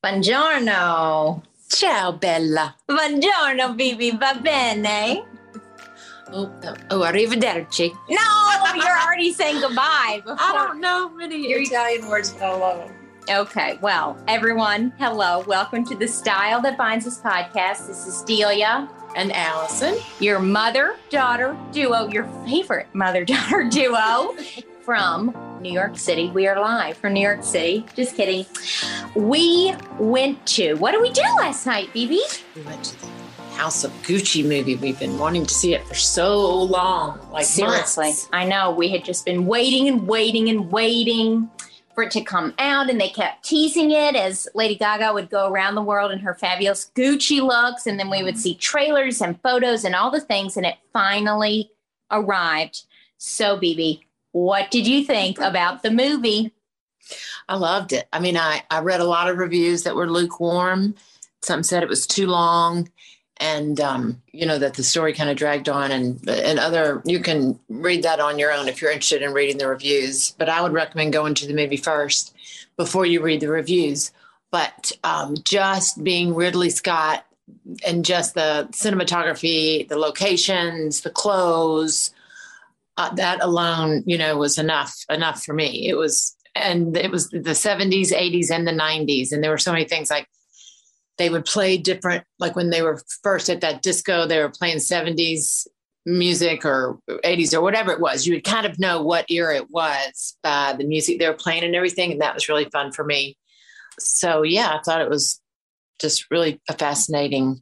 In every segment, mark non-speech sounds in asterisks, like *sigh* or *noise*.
Buongiorno. Ciao, Bella. Buongiorno, Bibi. Va bene? Oh, no. oh, arrivederci. No, you're already saying goodbye. Before. I don't know many Your Italian words, but I love them. Okay, well, everyone, hello. Welcome to the Style That Binds Us podcast. This is Delia. And Alison. Your mother daughter duo, your favorite mother daughter *laughs* duo from New York City. We are live from New York City. Just kidding. We went to, what did we do last night, BB? We went to the House of Gucci movie. We've been wanting to see it for so long. Like Seriously, months. I know. We had just been waiting and waiting and waiting for it to come out, and they kept teasing it as Lady Gaga would go around the world in her fabulous Gucci looks, and then we would see trailers and photos and all the things, and it finally arrived. So, BB, what did you think about the movie? I loved it. I mean, I, I read a lot of reviews that were lukewarm. Some said it was too long and um, you know that the story kind of dragged on and and other you can read that on your own if you're interested in reading the reviews but i would recommend going to the movie first before you read the reviews but um, just being ridley scott and just the cinematography the locations the clothes uh, that alone you know was enough enough for me. It was and it was the 70s 80s and the 90s and there were so many things like they would play different like when they were first at that disco they were playing 70s music or 80s or whatever it was. You would kind of know what era it was by the music they were playing and everything and that was really fun for me. So yeah i thought it was just really a fascinating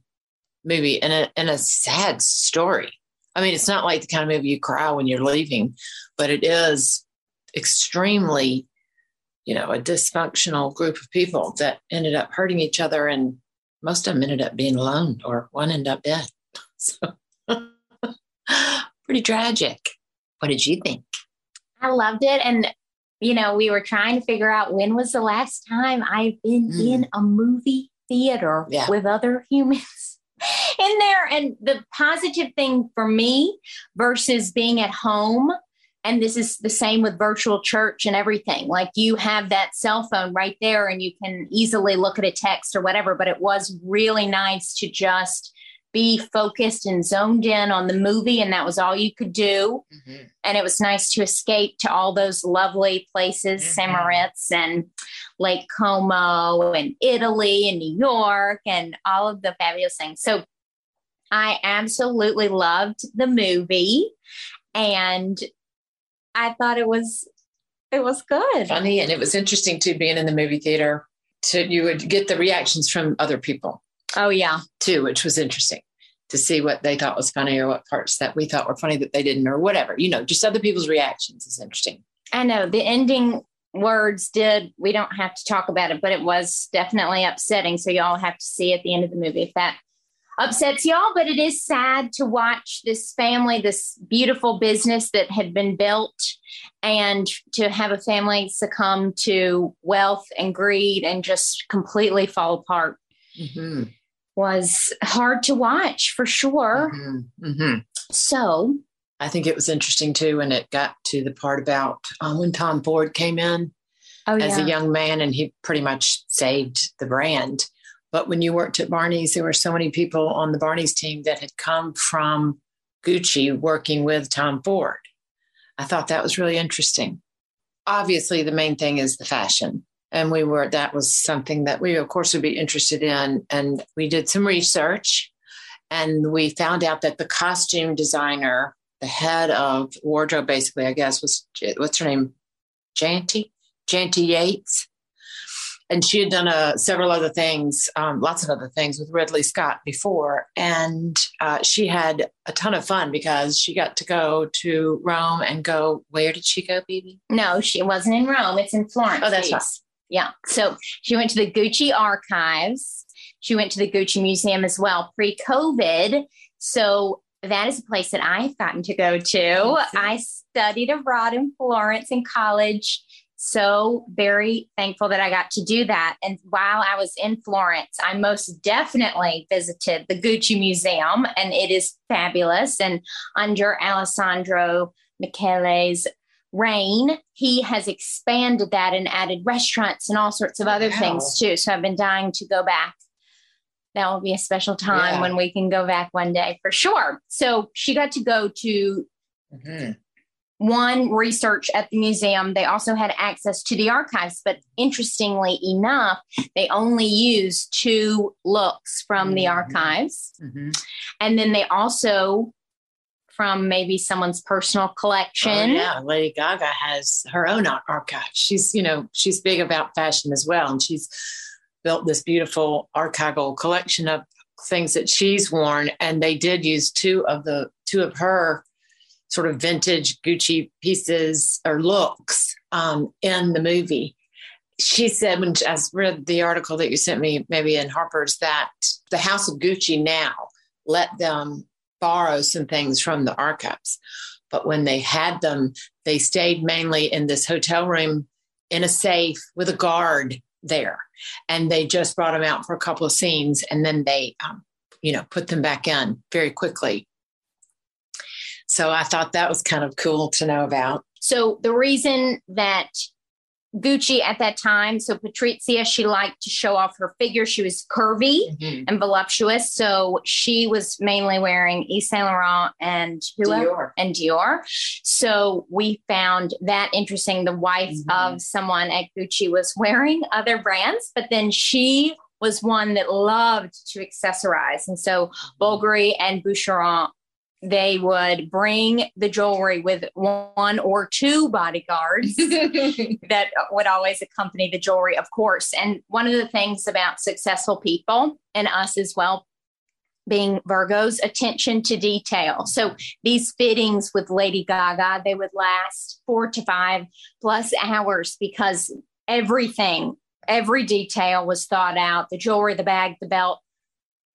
movie and a, and a sad story i mean it's not like the kind of movie you cry when you're leaving but it is extremely you know a dysfunctional group of people that ended up hurting each other and most of them ended up being alone or one ended up dead. *laughs* So *laughs* pretty tragic. What did you think? I loved it. And, you know, we were trying to figure out when was the last time I've been mm. in a movie theater yeah. with other *laughs* humans in there. And the positive thing for me versus being at home and this is the same with virtual church and everything like you have that cell phone right there and you can easily look at a text or whatever but it was really nice to just be focused and zoned in on the movie and that was all you could do mm-hmm. and it was nice to escape to all those lovely places mm-hmm. St. Moritz and Lake Como and Italy and New York and all of the fabulous things so I absolutely loved the movie and I thought it was it was good. Funny and it was interesting too being in the movie theater to you would get the reactions from other people. Oh yeah. Too, which was interesting to see what they thought was funny or what parts that we thought were funny that they didn't or whatever. You know, just other people's reactions is interesting. I know the ending words did we don't have to talk about it, but it was definitely upsetting. So y'all have to see at the end of the movie if that upsets y'all, but it is sad to watch this family, this beautiful business that had been built, and to have a family succumb to wealth and greed and just completely fall apart. Mm-hmm. Was hard to watch for sure. Mm-hmm. Mm-hmm. So, I think it was interesting too when it got to the part about um, when Tom Ford came in oh, as yeah. a young man and he pretty much saved the brand but when you worked at Barney's, there were so many people on the Barney's team that had come from Gucci working with Tom Ford. I thought that was really interesting. Obviously, the main thing is the fashion. And we were, that was something that we, of course, would be interested in. And we did some research and we found out that the costume designer, the head of wardrobe, basically, I guess, was what's her name? Janty? Janty Yates and she had done uh, several other things, um, lots of other things with Ridley Scott before. And uh, she had a ton of fun because she got to go to Rome and go. Where did she go, baby? No, she wasn't in Rome. It's in Florence. Oh, that's right. Yeah. So she went to the Gucci archives. She went to the Gucci Museum as well pre COVID. So that is a place that I've gotten to go to. I studied abroad in Florence in college so very thankful that I got to do that. And while I was in Florence, I most definitely visited the Gucci Museum, and it is fabulous. And under Alessandro Michele's reign, he has expanded that and added restaurants and all sorts of other wow. things too. So I've been dying to go back. That will be a special time yeah. when we can go back one day for sure. So she got to go to mm-hmm one research at the museum. They also had access to the archives, but interestingly enough, they only used two looks from the mm-hmm. archives. Mm-hmm. And then they also, from maybe someone's personal collection. Oh, yeah, Lady Gaga has her own archive. She's, you know, she's big about fashion as well. And she's built this beautiful archival collection of things that she's worn. And they did use two of the two of her sort of vintage Gucci pieces or looks um, in the movie. She said when I read the article that you sent me, maybe in Harper's, that the House of Gucci now let them borrow some things from the archives. But when they had them, they stayed mainly in this hotel room in a safe with a guard there. And they just brought them out for a couple of scenes and then they, um, you know, put them back in very quickly so I thought that was kind of cool to know about. So the reason that Gucci at that time, so Patrizia, she liked to show off her figure. She was curvy mm-hmm. and voluptuous. So she was mainly wearing Yves Saint Laurent and Dior. and Dior. So we found that interesting. The wife mm-hmm. of someone at Gucci was wearing other brands, but then she was one that loved to accessorize. And so Bulgari and Boucheron they would bring the jewelry with one or two bodyguards *laughs* that would always accompany the jewelry, of course. And one of the things about successful people and us as well, being Virgos, attention to detail. So these fittings with Lady Gaga, they would last four to five plus hours because everything, every detail was thought out the jewelry, the bag, the belt,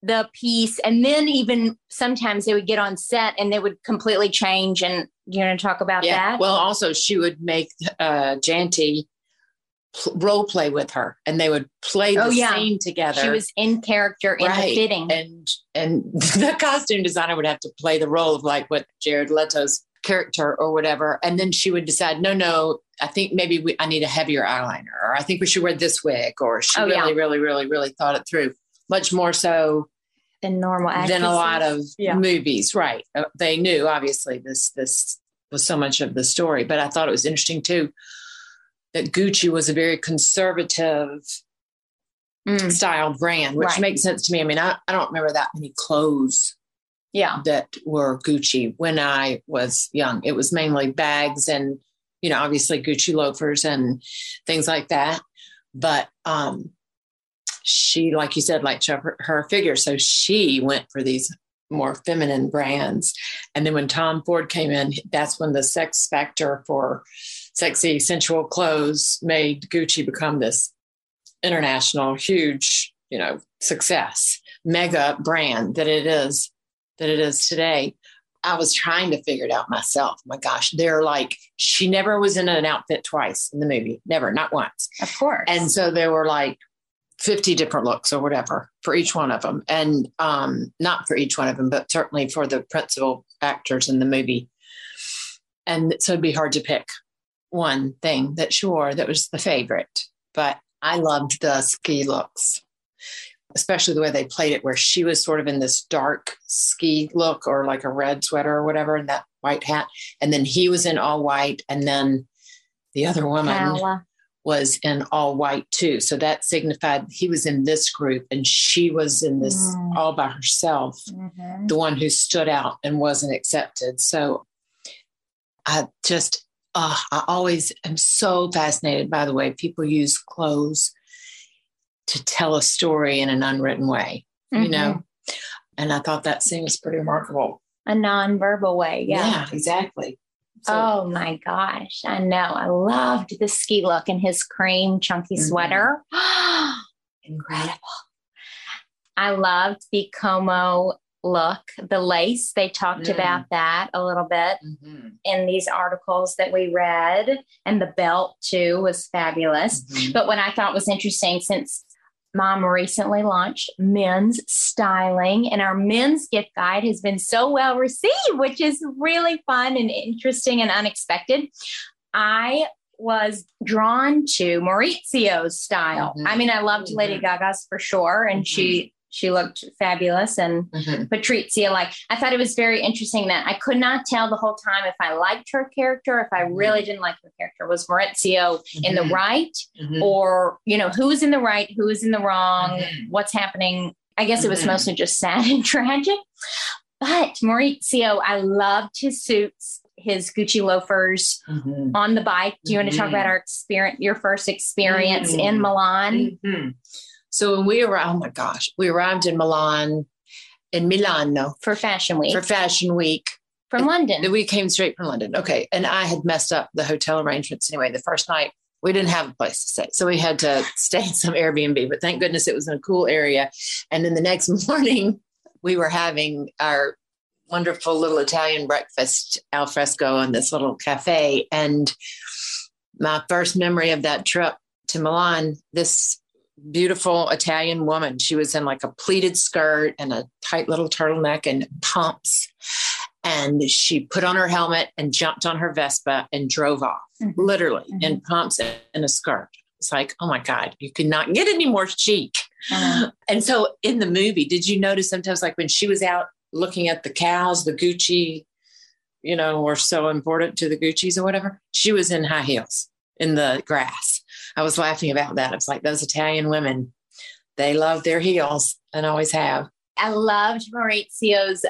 the piece and then even sometimes they would get on set and they would completely change and you're going to talk about yeah. that well also she would make uh janty pl- role play with her and they would play the oh, yeah. scene together she was in character in right. the fitting and and *laughs* the costume designer would have to play the role of like what jared leto's character or whatever and then she would decide no no i think maybe we, i need a heavier eyeliner or i think we should wear this wig or she oh, really yeah. really really really thought it through much more so than normal actresses. than a lot of yeah. movies. Right? Uh, they knew obviously this this was so much of the story, but I thought it was interesting too that Gucci was a very conservative mm. style brand, which right. makes sense to me. I mean, I, I don't remember that many clothes yeah that were Gucci when I was young. It was mainly bags and you know obviously Gucci loafers and things like that. But um she, like you said, liked her, her figure. So she went for these more feminine brands. And then when Tom Ford came in, that's when the sex factor for sexy, sensual clothes made Gucci become this international, huge, you know, success, mega brand that it is, that it is today. I was trying to figure it out myself. My gosh, they're like, she never was in an outfit twice in the movie, never, not once. Of course. And so they were like, 50 different looks or whatever for each one of them. And um, not for each one of them, but certainly for the principal actors in the movie. And so it'd be hard to pick one thing that sure that was the favorite. But I loved the ski looks, especially the way they played it, where she was sort of in this dark ski look or like a red sweater or whatever, and that white hat. And then he was in all white. And then the other woman was in all white too. So that signified he was in this group and she was in this mm. all by herself, mm-hmm. the one who stood out and wasn't accepted. So I just, uh, I always am so fascinated by the way people use clothes to tell a story in an unwritten way, mm-hmm. you know? And I thought that scene was pretty remarkable. A non-verbal way. Yeah. Yeah, exactly. So, oh my gosh. I know. I loved the ski look and his cream chunky mm-hmm. sweater. *gasps* Incredible. I loved the Como look, the lace. They talked mm. about that a little bit mm-hmm. in these articles that we read. And the belt, too, was fabulous. Mm-hmm. But what I thought was interesting, since Mom recently launched men's styling, and our men's gift guide has been so well received, which is really fun and interesting and unexpected. I was drawn to Maurizio's style. Mm-hmm. I mean, I loved mm-hmm. Lady Gaga's for sure, and mm-hmm. she she looked fabulous and mm-hmm. Patrizia like I thought it was very interesting that I could not tell the whole time if I liked her character if I mm-hmm. really didn't like her character was Maurizio mm-hmm. in the mm-hmm. right mm-hmm. or you know who's in the right who's in the wrong mm-hmm. what's happening I guess it was mostly just sad *laughs* and tragic but Maurizio I loved his suits his Gucci loafers on the bike do you want to talk about our experience your first experience in Milan so when we arrived, oh my gosh, we arrived in Milan, in Milano for Fashion Week. For Fashion Week from London. We came straight from London. Okay, and I had messed up the hotel arrangements anyway. The first night we didn't have a place to stay, so we had to *laughs* stay in some Airbnb. But thank goodness it was in a cool area. And then the next *laughs* morning, we were having our wonderful little Italian breakfast al fresco in this little cafe. And my first memory of that trip to Milan, this beautiful Italian woman. She was in like a pleated skirt and a tight little turtleneck and pumps. And she put on her helmet and jumped on her Vespa and drove off, mm-hmm. literally mm-hmm. in pumps and a skirt. It's like, oh my God, you cannot get any more chic. Uh-huh. And so in the movie, did you notice sometimes like when she was out looking at the cows, the Gucci, you know, were so important to the Gucci's or whatever, she was in high heels in the grass. I was laughing about that. It's like those Italian women, they love their heels and always have. I loved Maurizio's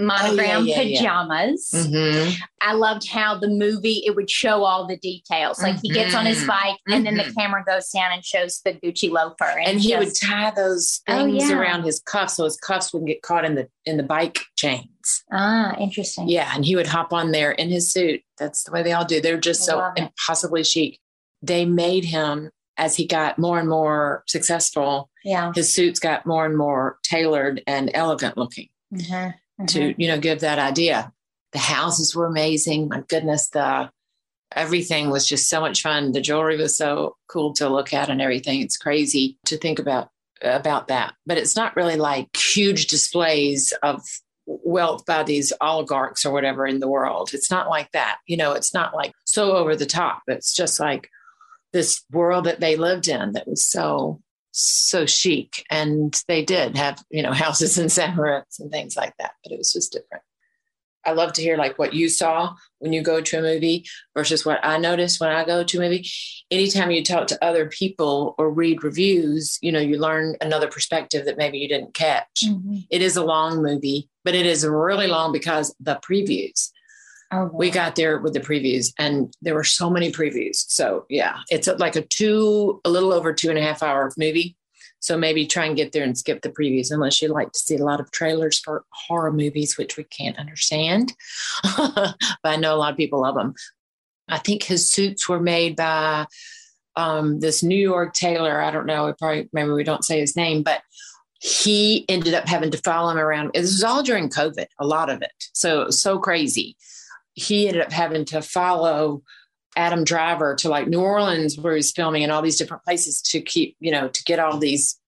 monogram oh, yeah, yeah, pajamas. Yeah. Mm-hmm. I loved how the movie it would show all the details. Like mm-hmm. he gets on his mm-hmm. bike mm-hmm. and then the mm-hmm. camera goes down and shows the Gucci loafer. And, and he just, would tie those oh, things oh, around his cuffs so his cuffs wouldn't get caught in the in the bike chains. Ah, interesting. Yeah, and he would hop on there in his suit. That's the way they all do. They're just so impossibly chic. They made him as he got more and more successful. Yeah, his suits got more and more tailored and elegant looking. Mm-hmm. To mm-hmm. you know give that idea. The houses were amazing. My goodness the everything was just so much fun. The jewelry was so cool to look at and everything. It's crazy to think about about that. But it's not really like huge displays of wealth by these oligarchs or whatever in the world. It's not like that. You know it's not like so over the top. It's just like this world that they lived in that was so so chic and they did have you know *laughs* houses in St. Moritz and things like that but it was just different i love to hear like what you saw when you go to a movie versus what i notice when i go to a movie anytime you talk to other people or read reviews you know you learn another perspective that maybe you didn't catch mm-hmm. it is a long movie but it is really long because the previews Oh, we got there with the previews and there were so many previews. So yeah, it's like a two, a little over two and a half hour movie. So maybe try and get there and skip the previews unless you like to see a lot of trailers for horror movies, which we can't understand. *laughs* but I know a lot of people love them. I think his suits were made by um, this New York tailor. I don't know, probably maybe we don't say his name, but he ended up having to follow him around. This was all during COVID, a lot of it. So so crazy he ended up having to follow Adam Driver to like New Orleans where he's filming and all these different places to keep, you know, to get all these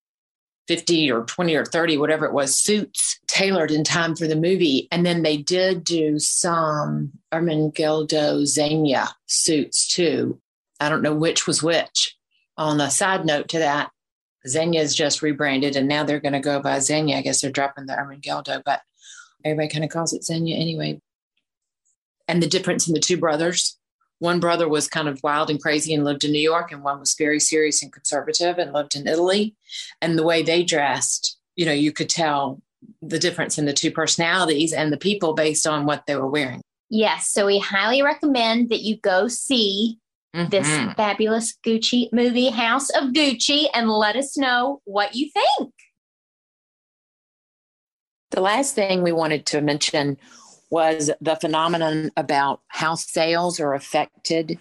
50 or 20 or 30, whatever it was, suits tailored in time for the movie. And then they did do some Ermenegildo Zegna suits too. I don't know which was which. On a side note to that, Zegna is just rebranded and now they're going to go by Zegna. I guess they're dropping the Ermenegildo, but everybody kind of calls it Zegna anyway and the difference in the two brothers. One brother was kind of wild and crazy and lived in New York, and one was very serious and conservative and lived in Italy. And the way they dressed, you know, you could tell the difference in the two personalities and the people based on what they were wearing. Yes. So we highly recommend that you go see mm-hmm. this fabulous Gucci movie, House of Gucci, and let us know what you think. The last thing we wanted to mention was the phenomenon about how sales are affected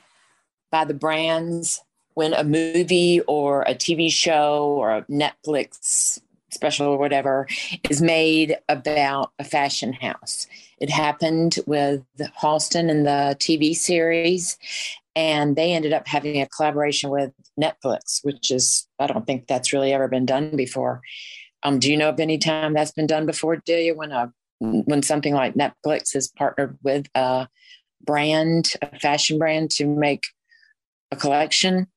by the brands when a movie or a TV show or a Netflix special or whatever is made about a fashion house. It happened with Halston and the TV series, and they ended up having a collaboration with Netflix, which is, I don't think that's really ever been done before. Um, do you know of any time that's been done before, Delia, when a when something like Netflix is partnered with a brand, a fashion brand to make a collection?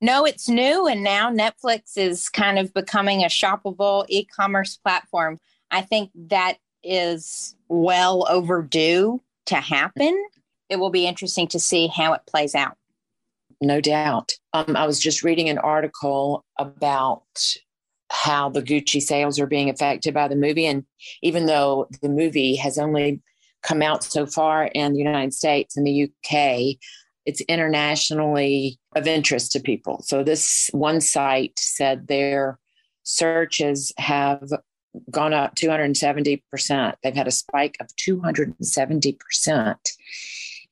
No, it's new. And now Netflix is kind of becoming a shoppable e commerce platform. I think that is well overdue to happen. It will be interesting to see how it plays out. No doubt. Um, I was just reading an article about how the Gucci sales are being affected by the movie. And even though the movie has only come out so far in the United States and the UK, it's internationally of interest to people. So this one site said their searches have gone up 270%. They've had a spike of 270%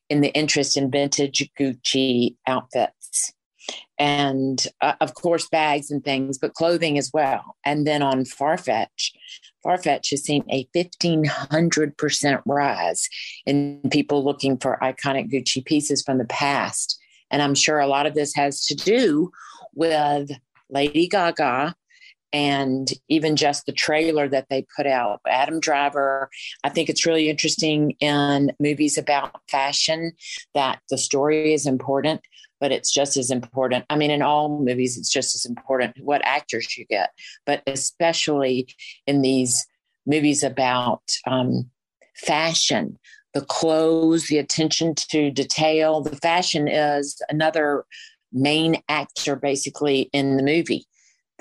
in the interest in vintage Gucci outfits. And uh, of course, bags and things, but clothing as well. And then on Farfetch, Farfetch has seen a 1500% rise in people looking for iconic Gucci pieces from the past. And I'm sure a lot of this has to do with Lady Gaga and even just the trailer that they put out. Adam Driver, I think it's really interesting in movies about fashion that the story is important, but it's just as important. I mean, in all movies, it's just as important what actors you get, but especially in these movies about um, fashion. The clothes, the attention to detail, the fashion is another main actor basically in the movie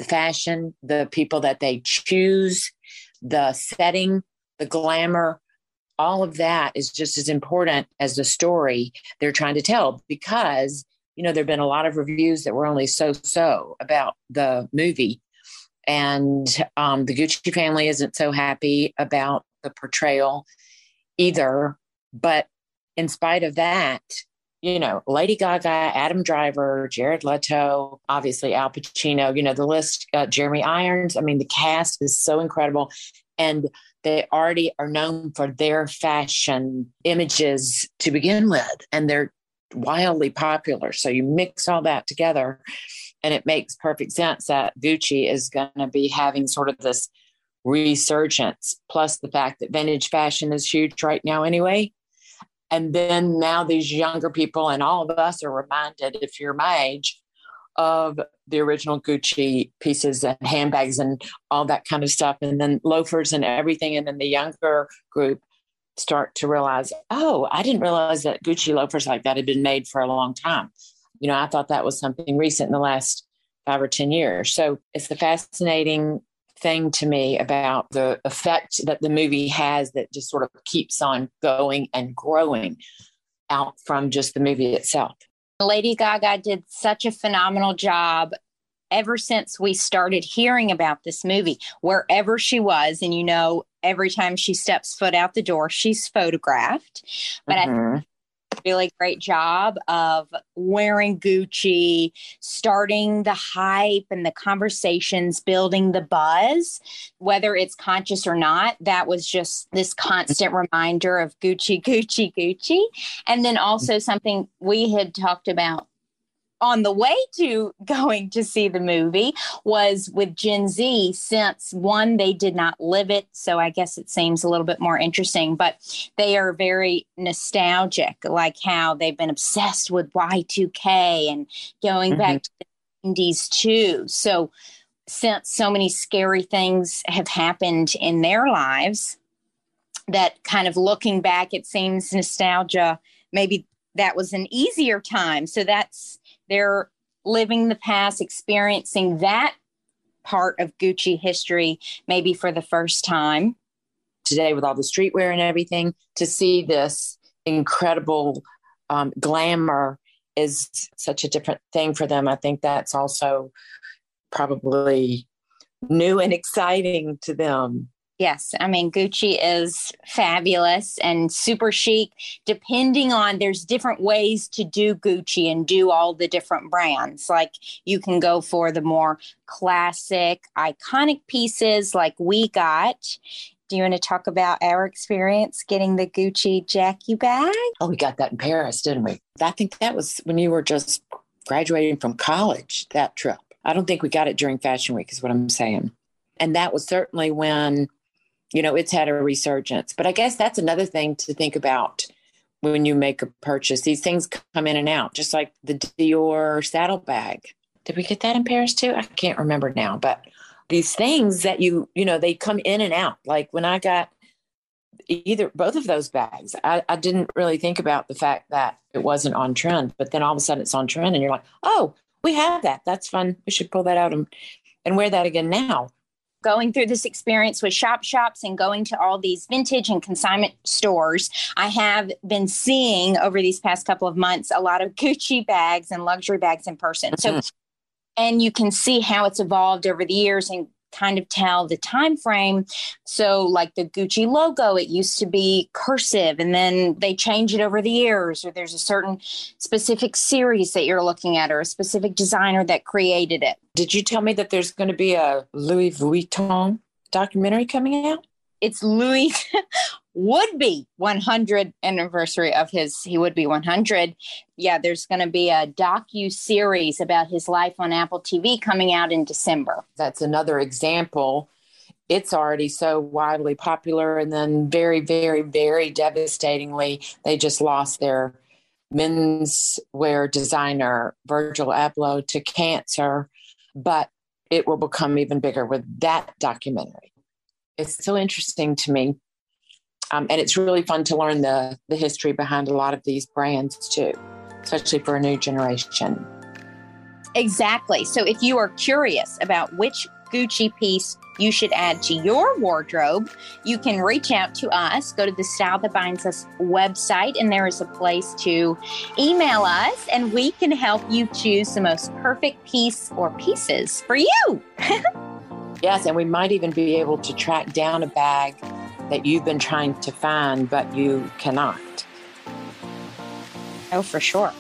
fashion, the people that they choose, the setting, the glamour, all of that is just as important as the story they're trying to tell because you know there've been a lot of reviews that were only so so about the movie. And um, the gucci family isn't so happy about the portrayal either. But in spite of that you know, Lady Gaga, Adam Driver, Jared Leto, obviously Al Pacino, you know, the list, uh, Jeremy Irons. I mean, the cast is so incredible. And they already are known for their fashion images to begin with, and they're wildly popular. So you mix all that together, and it makes perfect sense that Gucci is going to be having sort of this resurgence, plus the fact that vintage fashion is huge right now, anyway. And then now these younger people and all of us are reminded, if you're my age, of the original Gucci pieces and handbags and all that kind of stuff, and then loafers and everything. And then the younger group start to realize, oh, I didn't realize that Gucci loafers like that had been made for a long time. You know, I thought that was something recent in the last five or 10 years. So it's the fascinating thing to me about the effect that the movie has that just sort of keeps on going and growing out from just the movie itself. Lady Gaga did such a phenomenal job ever since we started hearing about this movie, wherever she was. And you know, every time she steps foot out the door, she's photographed. But mm-hmm. I really great job of wearing Gucci, starting the hype and the conversations, building the buzz, whether it's conscious or not. That was just this constant reminder of Gucci, Gucci, Gucci. And then also something we had talked about on the way to *laughs* going to see the movie was with Gen Z, since one, they did not live it. So I guess it seems a little bit more interesting, but they are very nostalgic, like how they've been obsessed with Y2K and going mm-hmm. back to the 90s too. So since so many scary things have happened in their lives, that kind of looking back, it seems nostalgia, maybe that was an easier time. So that's they're living the past, experiencing that part of Gucci history, maybe for the first time. Today, with all the streetwear and everything, to see this incredible um, glamour is such a different thing for them. I think that's also probably new and exciting to them. Yes, I mean Gucci is fabulous and super chic. Depending on there's different ways to do Gucci and do all the different brands. Like you can go for the more classic, iconic pieces like we got. Do you want to talk about our experience getting the Gucci Jackie bag? Oh, we got that in Paris, didn't we? I think that was when you were just graduating from college, that trip. I don't think we got it during Fashion Week, is what I'm saying. And that was certainly when you know, it's had a resurgence. But I guess that's another thing to think about when you make a purchase. These things come in and out, just like the Dior saddlebag. Did we get that in Paris too? I can't remember now, but these things that you, you know, they come in and out. Like when I got either both of those bags, I, I didn't really think about the fact that it wasn't on trend, but then all of a sudden it's on trend and you're like, oh, we have that. That's fun. We should pull that out and, and wear that again now going through this experience with shop shops and going to all these vintage and consignment stores, I have been seeing over these past couple of months a lot of *laughs* Gucci bags and luxury bags in person. Mm-hmm. So, and you can see how it's evolved over the years and kind of tell the time frame. So like the Gucci logo, it used to be cursive and then they change it over the years or there's a certain specific series that you're looking at or a specific designer that created it. Did you tell me that there's going to be a Louis Vuitton documentary coming out? It's Louis would be 100 anniversary of his he would be 100 yeah there's going to be a docu series about his life on apple tv coming out in december. That's another example. It's already so widely popular and then very very very devastatingly they just lost their men's wear designer virgil abloh to cancer but it will become even bigger with that documentary. It's so interesting to me um, and it's really fun to learn the, the history behind a lot of these brands too, especially for a new generation. Exactly. So if you are curious about which Gucci piece you should add to your wardrobe, you can reach out to us. Go to the Style That Binds Us website, and there is a place to email us, and we can help you choose the most perfect piece or pieces for you. *laughs* yes, and we might even be able to track down a bag that you've been trying to find, but you cannot. Oh, for sure.